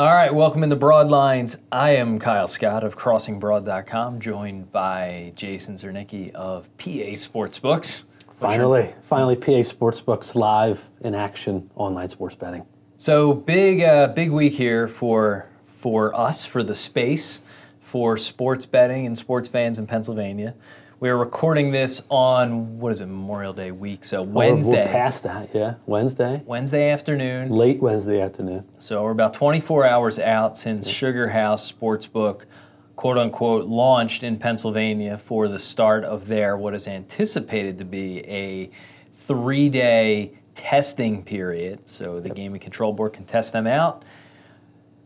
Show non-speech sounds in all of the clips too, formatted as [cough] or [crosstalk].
All right, welcome in the Broadlines. I am Kyle Scott of CrossingBroad.com, joined by Jason Zernicki of PA Sportsbooks. Finally, finally, PA Sportsbooks live in action, online sports betting. So big, uh, big week here for for us for the space for sports betting and sports fans in Pennsylvania. We are recording this on what is it Memorial Day week, so oh, Wednesday. We're past that, yeah. Wednesday. Wednesday afternoon. Late Wednesday afternoon. So we're about 24 hours out since Sugar House Sportsbook, quote unquote, launched in Pennsylvania for the start of their what is anticipated to be a three-day testing period. So the Gaming Control Board can test them out.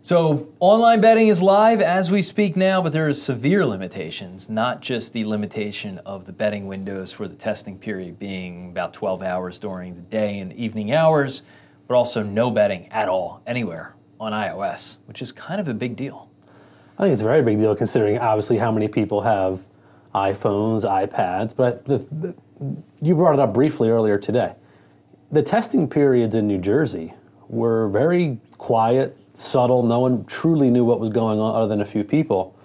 So, online betting is live as we speak now, but there are severe limitations, not just the limitation of the betting windows for the testing period being about 12 hours during the day and evening hours, but also no betting at all anywhere on iOS, which is kind of a big deal. I think it's a very big deal considering obviously how many people have iPhones, iPads, but the, the, you brought it up briefly earlier today. The testing periods in New Jersey were very quiet, subtle. No one truly knew what was going on other than a few people.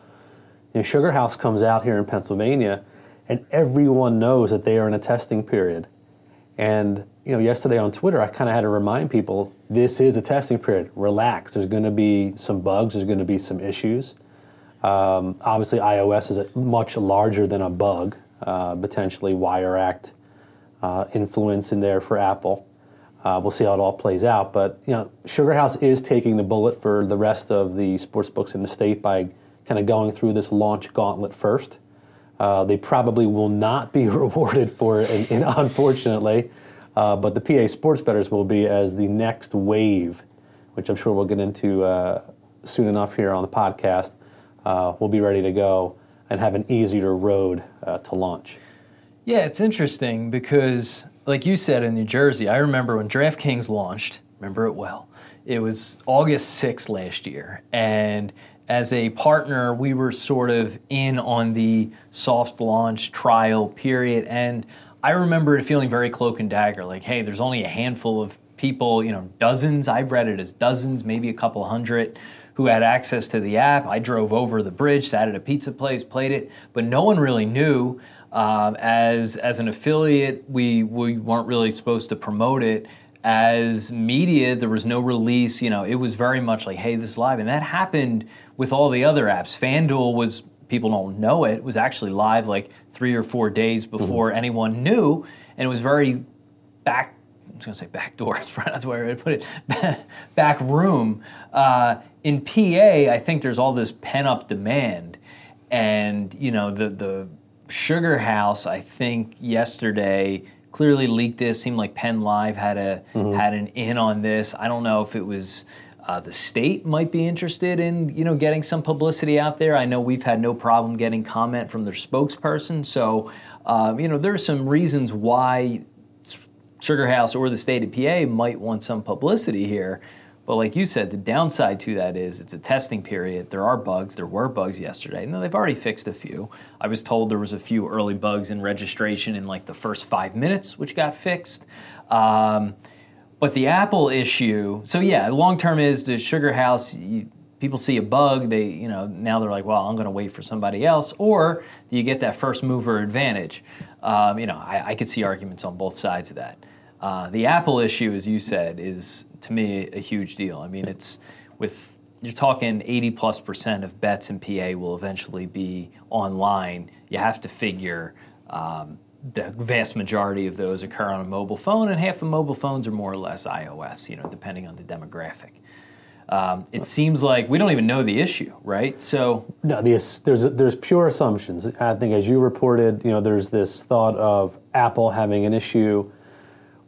You know, Sugar House comes out here in Pennsylvania, and everyone knows that they are in a testing period. And you know, yesterday on Twitter, I kind of had to remind people this is a testing period. Relax. There's going to be some bugs. There's going to be some issues. Um, obviously, iOS is a, much larger than a bug. Uh, potentially wire act uh, influence in there for Apple. Uh, we'll see how it all plays out. But you know, Sugar House is taking the bullet for the rest of the sports books in the state by kind of going through this launch gauntlet first. Uh, they probably will not be [laughs] rewarded for it, [laughs] unfortunately. Uh, but the PA sports bettors will be as the next wave, which I'm sure we'll get into uh, soon enough here on the podcast. Uh, we'll be ready to go and have an easier road uh, to launch. Yeah, it's interesting because, like you said in New Jersey, I remember when DraftKings launched, remember it well. It was August 6th last year. And as a partner, we were sort of in on the soft launch trial period. And I remember it feeling very cloak and dagger like, hey, there's only a handful of people, you know, dozens, I've read it as dozens, maybe a couple hundred who had access to the app. I drove over the bridge, sat at a pizza place, played it, but no one really knew. Um, as as an affiliate, we we weren't really supposed to promote it. As media, there was no release. You know, it was very much like, "Hey, this is live," and that happened with all the other apps. FanDuel was people don't know it was actually live like three or four days before mm-hmm. anyone knew, and it was very back. I was going [laughs] to say back door. That's where I would put it. [laughs] back room. Uh, in PA, I think there's all this pent up demand, and you know the the Sugar House, I think yesterday clearly leaked this. Seemed like Penn Live had a mm-hmm. had an in on this. I don't know if it was uh, the state might be interested in you know getting some publicity out there. I know we've had no problem getting comment from their spokesperson. So um, you know there are some reasons why Sugar House or the state of PA might want some publicity here. But like you said, the downside to that is it's a testing period. There are bugs. There were bugs yesterday. No, they've already fixed a few. I was told there was a few early bugs in registration in like the first five minutes, which got fixed. Um, but the Apple issue, so yeah, long term is the Sugar House. You, people see a bug, they you know now they're like, well, I'm going to wait for somebody else, or do you get that first mover advantage? Um, you know, I, I could see arguments on both sides of that. Uh, the Apple issue, as you said, is to me a huge deal. I mean, it's with you're talking 80 plus percent of bets in PA will eventually be online. You have to figure um, the vast majority of those occur on a mobile phone, and half of mobile phones are more or less iOS. You know, depending on the demographic. Um, it seems like we don't even know the issue, right? So no, there's there's pure assumptions. I think as you reported, you know, there's this thought of Apple having an issue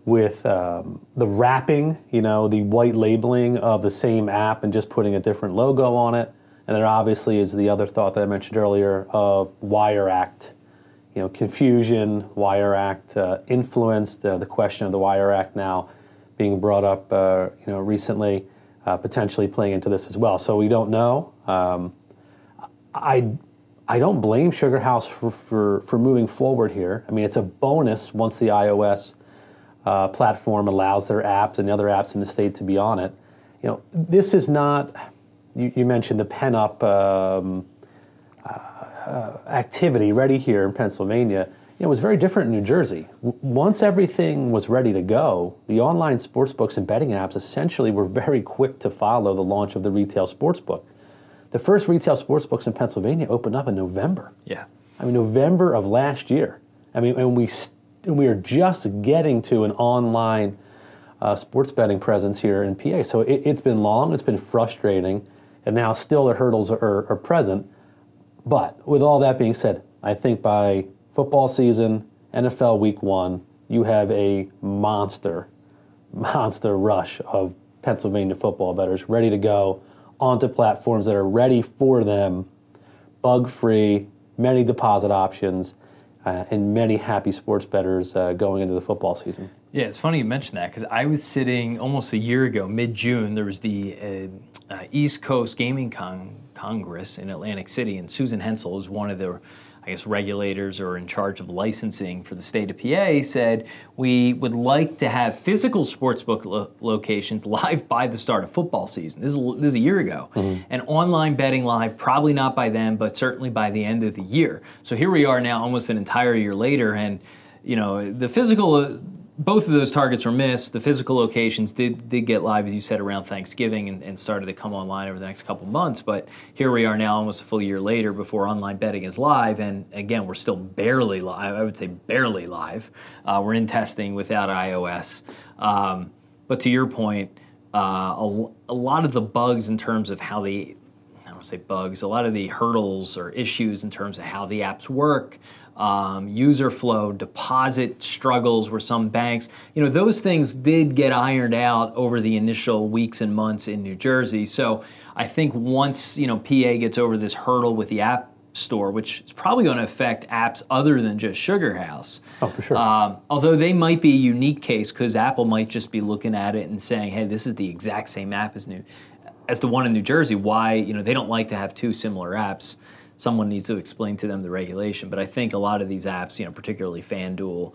with um, the wrapping, you know, the white labeling of the same app and just putting a different logo on it. And there obviously is the other thought that I mentioned earlier of Wire Act, you know, confusion, Wire Act uh, influence, the, the question of the Wire Act now being brought up, uh, you know, recently, uh, potentially playing into this as well. So we don't know. Um, I, I don't blame Sugar House for, for, for moving forward here. I mean, it's a bonus once the iOS uh, platform allows their apps and the other apps in the state to be on it. You know, this is not you, you mentioned the pen up um, uh, activity ready here in Pennsylvania. It was very different in New Jersey. W- once everything was ready to go, the online sports books and betting apps essentially were very quick to follow the launch of the retail sports book. The first retail sports books in Pennsylvania opened up in November. Yeah. I mean, November of last year. I mean, and we st- we are just getting to an online uh, sports betting presence here in PA. So it, has been long, it's been frustrating, and now still the hurdles are, are present. But with all that being said, I think by football season, NFL week one, you have a monster, monster rush of Pennsylvania football bettors ready to go onto platforms that are ready for them, bug free, many deposit options, uh, and many happy sports bettors uh, going into the football season. Yeah, it's funny you mentioned that because I was sitting almost a year ago, mid June. There was the uh, uh, East Coast Gaming Con- Congress in Atlantic City, and Susan Hensel is one of the I guess regulators or in charge of licensing for the state of PA said we would like to have physical sportsbook lo- locations live by the start of football season. This is, this is a year ago. Mm-hmm. And online betting live, probably not by then, but certainly by the end of the year. So here we are now, almost an entire year later, and you know the physical both of those targets were missed. The physical locations did did get live, as you said, around Thanksgiving and, and, started to come online over the next couple months. But here we are now, almost a full year later, before online betting is live. And again, we're still barely live. I would say barely live. Uh, we're in testing without iOS. Um, but to your point, uh, a, a lot of the bugs in terms of how the I don't say bugs, a lot of the hurdles or issues in terms of how the apps work, um, user flow, deposit struggles where some banks, you know, those things did get ironed out over the initial weeks and months in New Jersey. So I think once, you know, PA gets over this hurdle with the app store, which is probably going to affect apps other than just Sugar House. Oh, for sure. Um, although they might be a unique case because Apple might just be looking at it and saying, "Hey, this is the exact same app as new, as the one in New Jersey. Why, you know, they don't like to have two similar apps." Someone needs to explain to them the regulation. But I think a lot of these apps, you know, particularly FanDuel,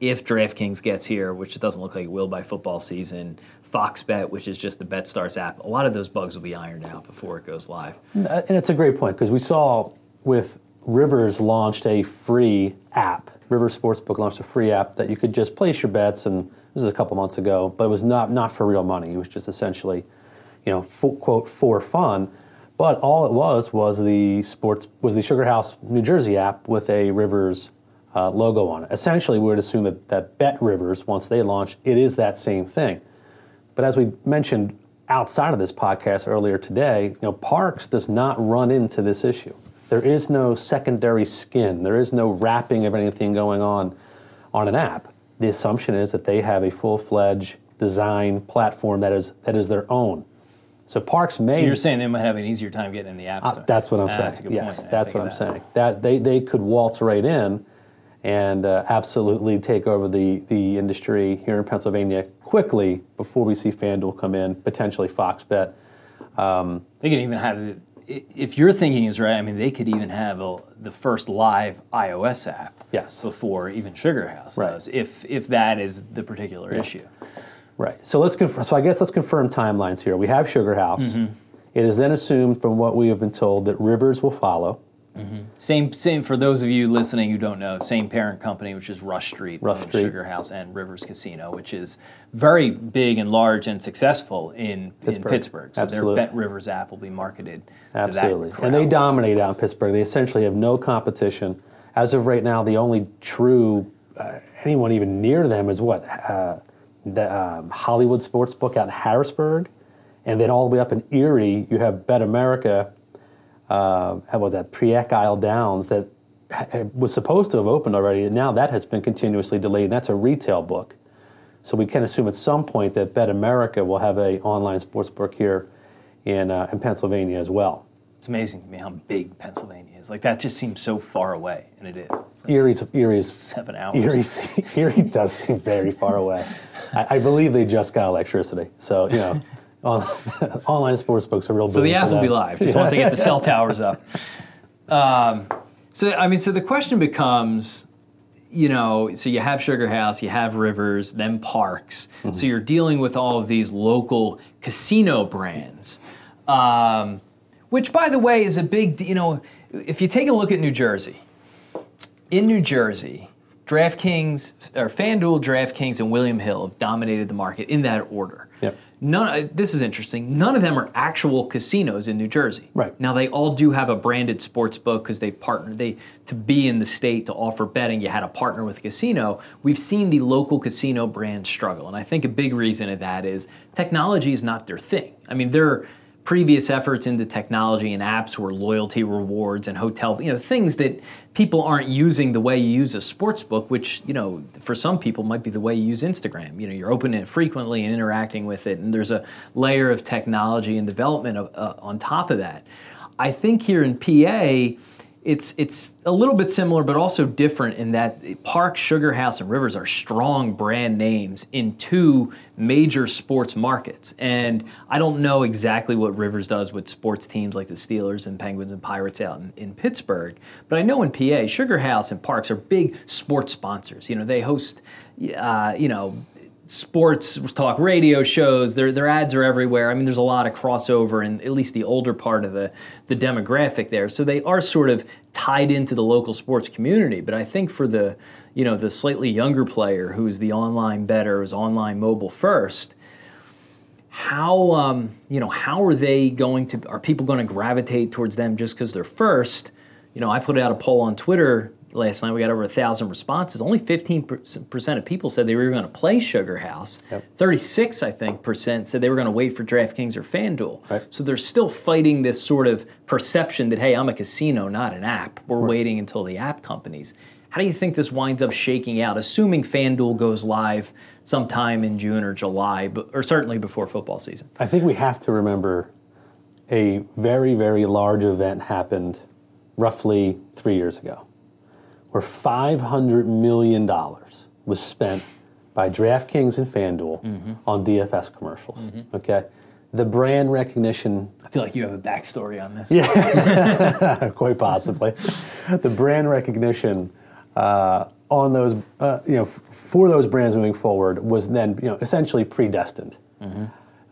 if DraftKings gets here, which it doesn't look like it will by football season, Fox Bet, which is just the BetStars app, a lot of those bugs will be ironed out before it goes live. And uh, it's a great point because we saw with Rivers launched a free app. Rivers Sportsbook launched a free app that you could just place your bets, and this is a couple months ago, but it was not not for real money. It was just essentially, you know, for, quote for fun. But all it was was the sports was the Sugar House New Jersey app with a Rivers uh, logo on it. Essentially, we would assume that, that Bet Rivers, once they launch, it is that same thing. But as we mentioned outside of this podcast earlier today, you know, Parx does not run into this issue. There is no secondary skin. There is no wrapping of anything going on on an app. The assumption is that they have a full-fledged design platform that is that is their own. So Parx may. So you're saying they might have an easier time getting in the app uh, store. Uh, that's what I'm ah, saying. That's a yes, point. that's what I'm that. saying. That they, they could waltz right in and uh, absolutely take over the, the industry here in Pennsylvania quickly before we see FanDuel come in, potentially Fox Bet. Um, they could even have, if your thinking is right, I mean, they could even have a, the first live iOS app yes. before even Sugar House right. does, if, if that is the particular yeah. issue. Right. So let's confirm. So I guess let's confirm timelines here. We have Sugar House. Mm-hmm. It is then assumed, from what we have been told, that Rivers will follow. Mm-hmm. Same, same for those of you listening who don't know. Same parent company, which is Rush Street, Rush Street, Sugar House, and Rivers Casino, which is very big and large and successful in Pittsburgh. In Pittsburgh. So Absolutely. their Bet Rivers app will be marketed. Absolutely, and they dominate out in Pittsburgh. They essentially have no competition. As of right now, the only true uh, anyone even near them is what. Uh, the um, Hollywood Sports Book out in Harrisburg, and then all the way up in Erie, you have Bet America. Uh, how about that Presque Isle Downs that was supposed to have opened already, and now that has been continuously delayed. And that's a retail book, so we can assume at some point that Bet America will have a online sports book here in uh, in Pennsylvania as well. It's amazing to me how big Pennsylvania is. Like that just seems so far away, and it is. Like Erie's, Erie's seven hours. Erie, [laughs] Erie does seem very far away. I, I, believe they just got electricity, so you know, [laughs] [laughs] online sports books are real. So the app will be live just once they get the cell [laughs] towers up. Um, so I mean, so the question becomes, you know, so you have Sugar House, you have Rivers, then Parx. Mm-hmm. So you're dealing with all of these local casino brands Um, which, by the way, is a big. You know, if you take a look at New Jersey, in New Jersey, DraftKings or FanDuel, DraftKings, and William Hill have dominated the market in that order. Yep. None. uh, This is interesting. None of them are actual casinos in New Jersey. Right. now, they all do have a branded sports book because they've partnered. They to be in the state to offer betting, you had to partner with a casino. We've seen the local casino brand struggle, and I think a big reason of that is technology is not their thing. I mean, their previous efforts into technology and apps were loyalty rewards and hotel, you know, things that people aren't using the way you use a sports book, which, you know, for some people might be the way you use Instagram. You know, you're opening it frequently and interacting with it, and there's a layer of technology and development of, uh, on top of that. I think here in PA, it's it's a little bit similar, but also different in that Park, Sugar House, and Rivers are strong brand names in two major sports markets. And I don't know exactly what Rivers does with sports teams like the Steelers and Penguins and Pirates out in, in Pittsburgh, but I know in PA, Sugar House and Parx are big sports sponsors. You know, they host, uh, you know, sports talk radio shows their, their ads are everywhere. I mean there's a lot of crossover in at least the older part of the, the demographic there. So they are sort of tied into the local sports community. But i think for the you know the slightly younger player who's the online better who's online mobile first how um, you know how are they going to are people going to gravitate towards them just because they're first? You know i put out a poll on twitter last night we got over a thousand responses. Only 15% of people said they were going to play sugar house. Yep. 36 i think percent said they were going to wait for draftkings or fanduel. Right. so they're still fighting this sort of perception that hey i'm a casino not an app. We're waiting until the app companies. How do you think this winds up shaking out assuming fanduel goes live sometime in june or july but, or certainly before football season? I think we have to remember a very, very large event happened roughly three years ago, where $500 million was spent by DraftKings and FanDuel on DFS commercials. Okay? The brand recognition i feel like you have a backstory on this Yeah, [laughs] quite possibly. the brand recognition uh, on those, uh, you know, f- for those brands moving forward was then, you know, essentially predestined.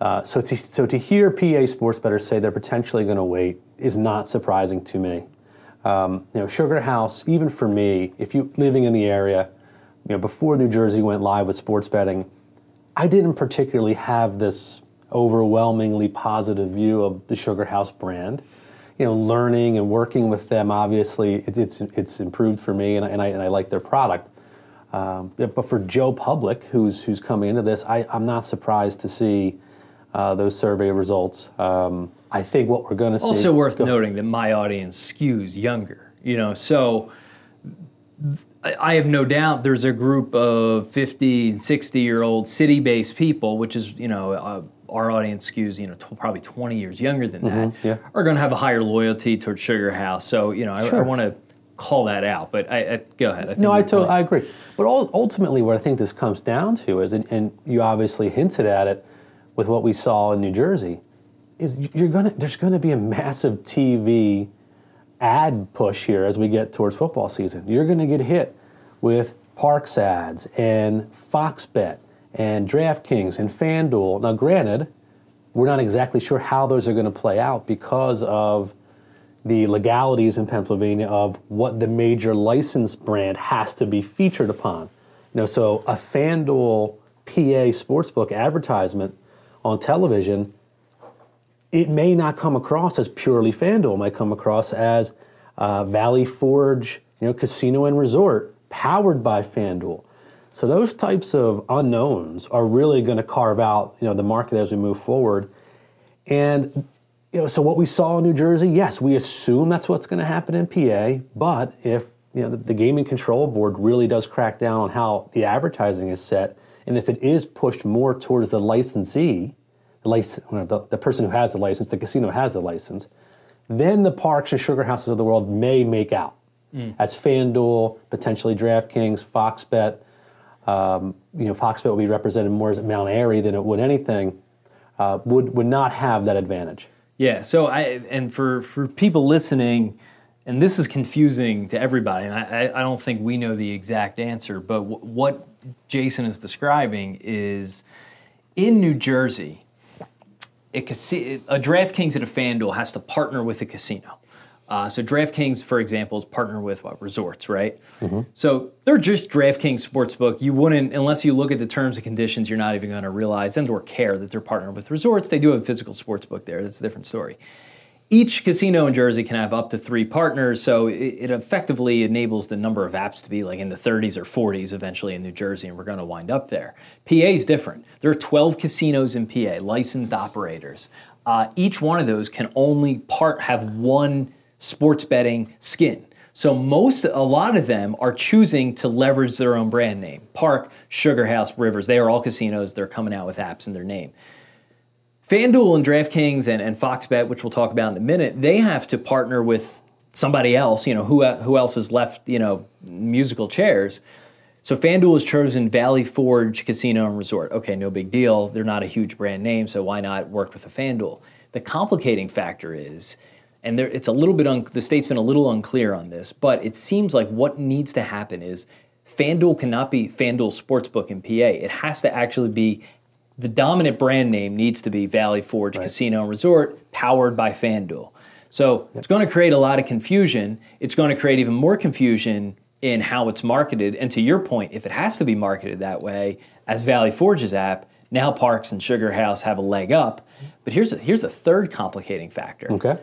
Uh, so to so to hear PA sports bettors say they're potentially going to wait is not surprising to me. Um, you know, Sugar House, even for me, if you living in the area, you know, before New Jersey went live with sports betting, I didn't particularly have this overwhelmingly positive view of the Sugar House brand. You know, learning and working with them, obviously, it, it's it's improved for me, and I, and I, and I like their product. Um, but for Joe Public, who's who's coming into this, I, I'm not surprised to see uh, those survey results. Um, I think what we're going to see. also worth Go- noting that my audience skews younger you know so I- I have no doubt there's a group of 50 and 60 year old city based people, which is, you know, uh, our audience skews, you know, tw- probably 20 years younger than that, Mm-hmm, yeah. are going to have a higher loyalty towards Sugar House. So, you know, I, I want to call that out. But I, I go ahead. I think No, I, to- I agree. But ul- ultimately, what I think this comes down to is, and, and you obviously hinted at it with what we saw in New Jersey, is you're gonna there's gonna be a massive TV ad push here as we get towards football season. You're gonna get hit with Parx ads and Fox Bet and DraftKings and FanDuel. Now, granted, we're not exactly sure how those are going to play out because of the legalities in Pennsylvania of what the major license brand has to be featured upon. You know, so a FanDuel PA sportsbook advertisement on television, it may not come across as purely FanDuel. It might come across as uh, Valley Forge, you know, casino and resort powered by FanDuel. So those types of unknowns are really going to carve out, you know, the market as we move forward. And you know, so what we saw in New Jersey, yes, we assume that's what's going to happen in PA. But if you know the, the Gaming Control Board really does crack down on how the advertising is set, and if it is pushed more towards the licensee, the, license, the, the person who has the license, the casino has the license, then the Parx and sugar houses of the world may make out. As FanDuel, potentially DraftKings, Fox Bet, um, you know, Fox Bet will be represented more as Mount Airy than it would anything, uh, would would not have that advantage. Yeah. So I and for for people listening, and this is confusing to everybody, and I, I I don't think we know the exact answer, but w- what Jason is describing is in New Jersey. A, casi- a DraftKings and a FanDuel has to partner with a casino. Uh, so DraftKings, for example, is partner with what resorts, right? So they're just DraftKings sportsbook. You wouldn't, unless you look at the terms and conditions, you're not even going to realize and or care that they're partnered with resorts. They do have a physical sportsbook there. That's a different story. Each casino in Jersey can have up to three partners, so it, effectively enables the number of apps to be like in the 30s or 40s eventually in New Jersey, and we're going to wind up there. PA is different. There are 12 casinos in PA, licensed operators. Uh, each one of those can only part have one sports betting skin. So most, a lot of them are choosing to leverage their own brand name. Park, Sugar House, Rivers, they are all casinos. They're coming out with apps in their name. FanDuel and DraftKings and, and Fox Bet, which we'll talk about in a minute, they have to partner with somebody else. You know, who, who else has left, you know, musical chairs. So FanDuel has chosen Valley Forge Casino and Resort. Okay, no big deal. They're not a huge brand name, so why not work with a FanDuel? The complicating factor is, and there, it's a little bit, un, the state's been a little unclear on this, but it seems like what needs to happen is FanDuel cannot be FanDuel Sportsbook in PA. It has to actually be the dominant brand name needs to be Valley Forge Casino and Resort, powered by FanDuel. So it's going to create a lot of confusion. It's going to create even more confusion in how it's marketed. And to your point, if it has to be marketed that way as Valley Forge's app, now Parx and Sugar House have a leg up. Mm-hmm. But here's a, here's a third complicating factor. Okay.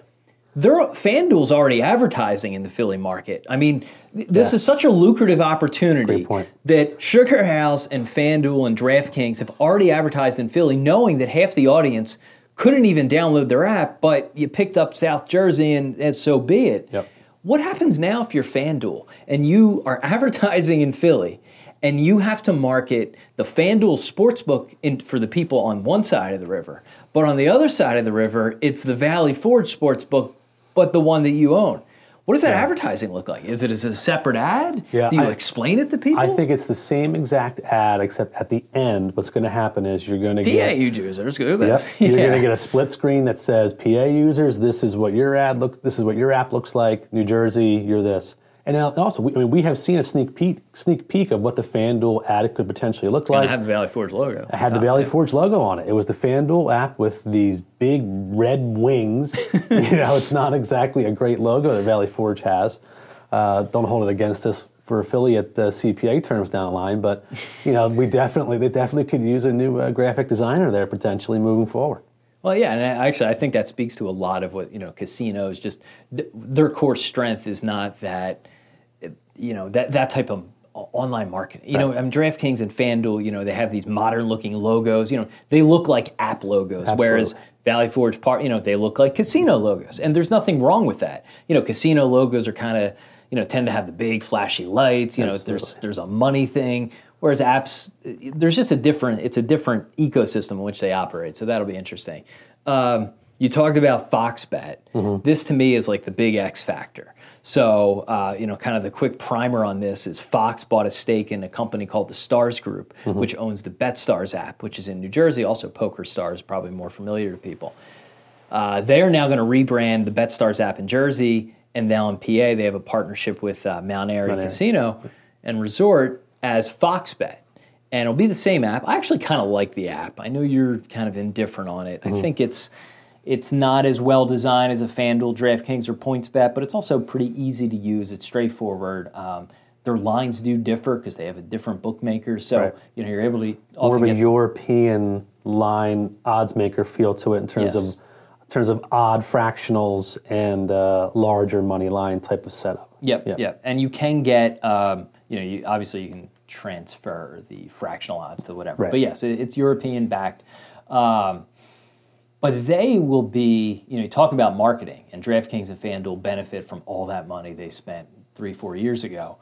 There, FanDuel's already advertising in the Philly market. I mean, th- this is such a lucrative opportunity that Sugar House and FanDuel and DraftKings have already advertised in Philly, knowing that half the audience couldn't even download their app, but you picked up South Jersey and, and so be it. Yep. What happens now if you're FanDuel and you are [laughs] advertising in Philly and you have to market the FanDuel sportsbook in, for the people on one side of the river, but on the other side of the river, it's the Valley Forge sportsbook, but the one that you own? What does that advertising look like? Is it as a separate ad? Yeah, Do you I- explain it to people? I think it's the same exact ad, except at the end, what's going to happen is you're going to PA get. users, do Yep. this. You're going to get a split screen that says PA users, this is what your ad look. this is what your app looks like. New Jersey, you're this. And also, we, I mean, we have seen a sneak peek, sneak peek of what the FanDuel ad could potentially look And like. it had the Valley Forge logo. It had the Valley Forge logo on it. It was the FanDuel app with these big red wings. [laughs] you know, it's not exactly a great logo that Valley Forge has. Uh, don't hold it against us for affiliate uh, CPA terms down the line, but you know, we definitely they definitely could use a new uh, graphic designer there potentially moving forward. Well, yeah, and I- actually, I think that speaks to a lot of what you know. Casinos just th- their core strength is not that you know that that type of online marketing. You know, I mean, DraftKings and FanDuel, you know, they have these modern-looking logos. You know, they look like app logos, whereas Valley Forge, part, you know, they look like casino logos, and there's nothing wrong with that. You know, casino logos are kind of you know tend to have the big flashy lights. You know, there's there's a money thing. Whereas apps, there's just a different, it's a different ecosystem in which they operate. So that'll be interesting. Um, you talked about FoxBet. This to me is like the big X factor. So, uh, you know, kind of the quick primer on this is Fox bought a stake in a company called the Stars Group, which owns the BetStars app, which is in New Jersey. Also, Poker Stars, probably more familiar to people. Uh, they are now going to rebrand the BetStars app in Jersey, and now in PA they have a partnership with uh, Mount Airy Airy. Casino and Resort as FoxBet, and it'll be the same app. I actually kind of like the app. I know you're kind of indifferent on it. I think it's it's not as well designed as a FanDuel, DraftKings, or PointsBet, but it's also pretty easy to use. It's straightforward. Um, their lines do differ because they have a different bookmaker, so Right. you know you're able to More of a European line odds maker feel to it in terms Yes. of in terms of odd fractionals and uh, larger money line type of setup. Yep, Yep. yep. And you can get, um, you know, you, obviously you can transfer the fractional odds to whatever. Right. But yes, it, it's European backed. Um, but they will be, you know, you talk about marketing, and DraftKings and FanDuel benefit from all that money they spent three, four years ago.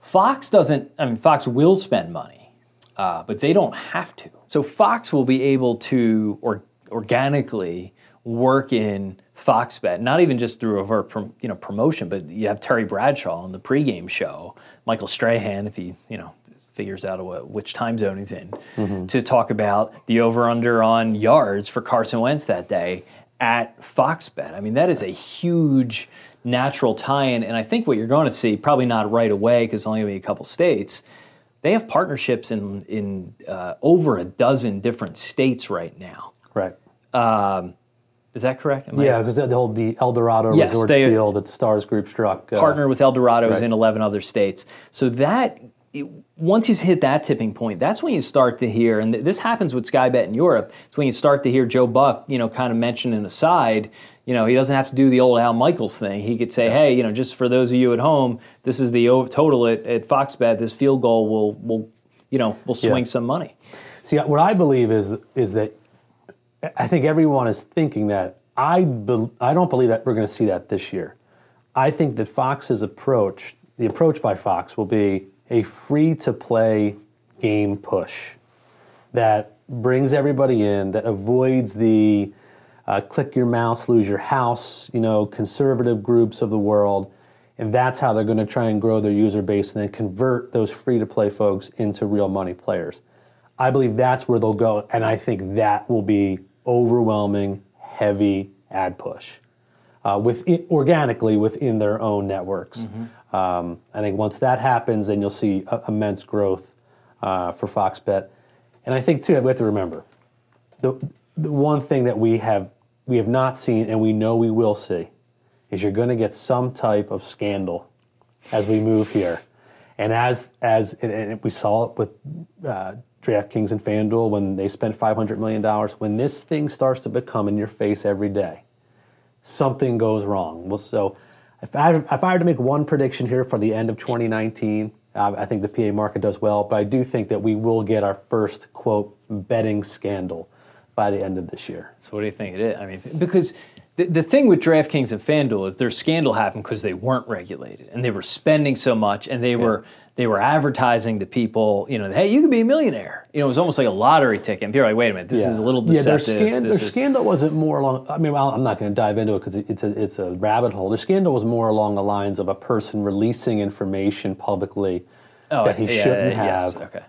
Fox doesn't, I mean, Fox will spend money, uh, but they don't have to. So Fox will be able to or, organically work in FoxBet, not even just through prom, you know, promotion, but you have Terry Bradshaw on the pregame show, Michael Strahan, if he, you know, figures out what, which time zone he's in, to talk about the over-under on yards for Carson Wentz that day at FoxBet. I mean, that is a huge natural tie-in, and I think what you're going to see, probably not right away because only going to be a couple states, they have partnerships in in uh, over a dozen different states right now. Right. Um, is that correct? Am Yeah, because the, whole the El Dorado Yes, Resort deal that the Stars Group struck. uh, partner with El Dorado is in 11 other states. So that it- once you hit that tipping point, that's when you start to hear, and th- this happens with Sky Bet in Europe. It's when you start to hear Joe Buck, you know, kind of mention in the side. You know, he doesn't have to do the old Al Michaels thing. He could say, "Hey, you know, just for those of you at home, this is the total at, at Fox Bet. This field goal will will, you know, will swing Yeah. some money." See, what I believe is is that I think everyone is thinking that. I be, I don't believe that we're going to see that this year. I think that Fox's approach, the approach by Fox, will be a free to play game push that brings everybody in, that avoids the uh, click your mouse, lose your house, you know, conservative groups of the world. And that's how they're going to try and grow their user base and then convert those free to play folks into real money players. I believe that's where they'll go. And I think that will be overwhelming, heavy ad push uh, within, organically within their own networks. Um, I think once that happens, then you'll see uh, immense growth uh, for Fox Bet. And I think too, we have to remember the, the one thing that we have we have not seen, and we know we will see, is you're going to get some type of scandal as we move here. And as as and we saw it with uh, DraftKings and FanDuel when they spent 500 million dollars. When this thing starts to become in your face every day, something goes wrong. Well, so if I, if I were to make one prediction here for the end of 2019, uh, I think the PA market does well, but I do think that we will get our first quote betting scandal by the end of this year. So what do you think it is? I mean, because the, the thing with DraftKings and FanDuel is their scandal happened because they weren't regulated and they were spending so much and they were they were advertising to people, you know, hey, you could be a millionaire. You know, it was almost like a lottery ticket. And people are like, wait a minute, this is a little deceptive. Yeah, their, scan- their is- scandal wasn't more along. I mean, well, I'm not going to dive into it because it's a it's a rabbit hole. Their scandal was more along the lines of a person releasing information publicly oh, that he yeah, shouldn't yes, have. Okay.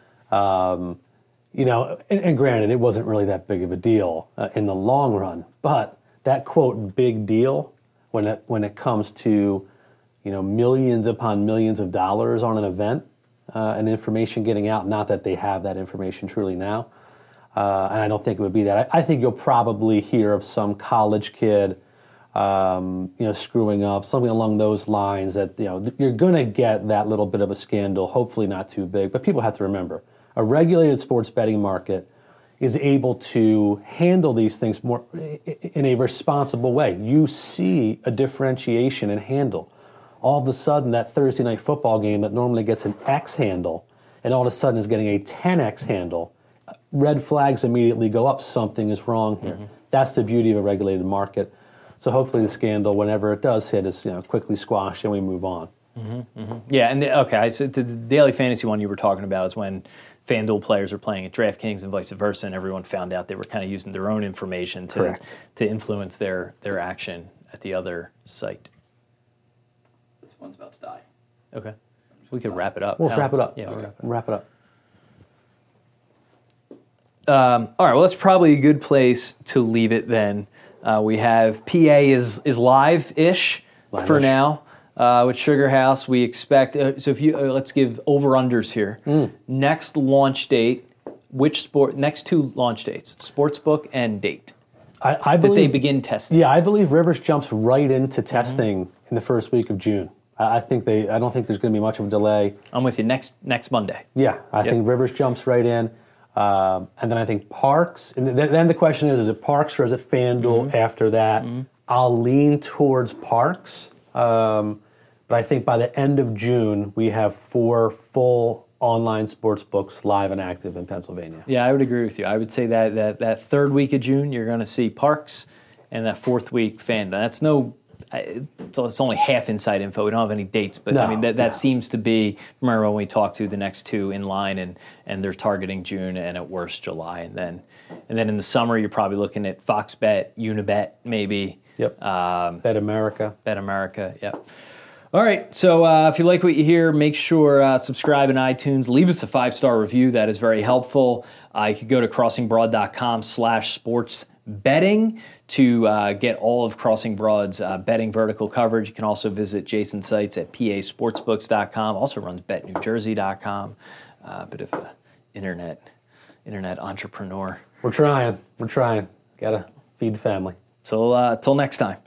you know, and, and granted, it wasn't really that big of a deal uh, in the long run, but that quote big deal when it when it comes to you know millions upon millions of dollars on an event uh, and information getting out. Not that they have that information truly now, uh, and I don't think it would be that. I, I think you'll probably hear of some college kid. Um, you know, screwing up, something along those lines. That you know you're going to get that little bit of a scandal. Hopefully, not too big, but people have to remember a regulated sports betting market is able to handle these things more in a responsible way. You see a differentiation in handle. All of a sudden, that Thursday night football game that normally gets an X handle, and all of a sudden is getting a 10X handle. Red flags immediately go up. Something is wrong here. Mm-hmm. That's the beauty of a regulated market. So hopefully, the scandal, whenever it does hit, is you know quickly squashed and we move on. Mm-hmm, mm-hmm. Yeah, and the, okay, so the, the daily fantasy one you were talking about is when FanDuel players are playing at DraftKings and vice versa, and everyone found out they were kind of using their own information to Correct. to influence their their action at the other site. This one's about to die. Okay, we could wrap it up. Well, let's now. wrap it up. Yeah, we'll wrap it up. Wrap it up. Um, all right, well, that's probably a good place to leave it then. Uh, we have PA is is live ish for now uh, with Sugar House. We expect uh, so if you uh, let's give over unders here. Mm. Next launch date, which sport? Next two launch dates, sportsbook and date I, I that they begin testing. Yeah, I believe Rivers jumps right into testing in the first week of June. I think they. I don't think there's going to be much of a delay. I'm with you. Next next Monday. Yeah, I think Rivers jumps right in, um, and then I think Parx. And th- then the question is: Is it Parx or is it FanDuel after that? I'll lean towards Parx, um, but I think by the end of June we have four full online sports books live and active in Pennsylvania. Yeah, I would agree with you. I would say that that, that third week of June, you're going to see Parx, and that fourth week, FanDuel. That's no, I- it's it's only half inside info. We don't have any dates, but I mean that, that no. seems to be. Remember when we talked to the next two in line, and and they're targeting June and at worst July, and then and then in the summer you're probably looking at Fox Bet, Unibet, maybe. Yep. Um, Bet America. Bet America. Yep. All right. So uh, if you like what you hear, make sure uh, subscribe in iTunes. Leave us a five star review. That is very helpful. Uh, you could go to crossingbroad.com/slash sports betting to uh, get all of Crossing Broad's uh, betting vertical coverage. You can also visit Jason sites at pasportsbooks.com. Also runs betnewjersey.com. Uh, bit of a internet internet entrepreneur. We're trying. We're trying. Gotta Feed the family. So uh, till next time.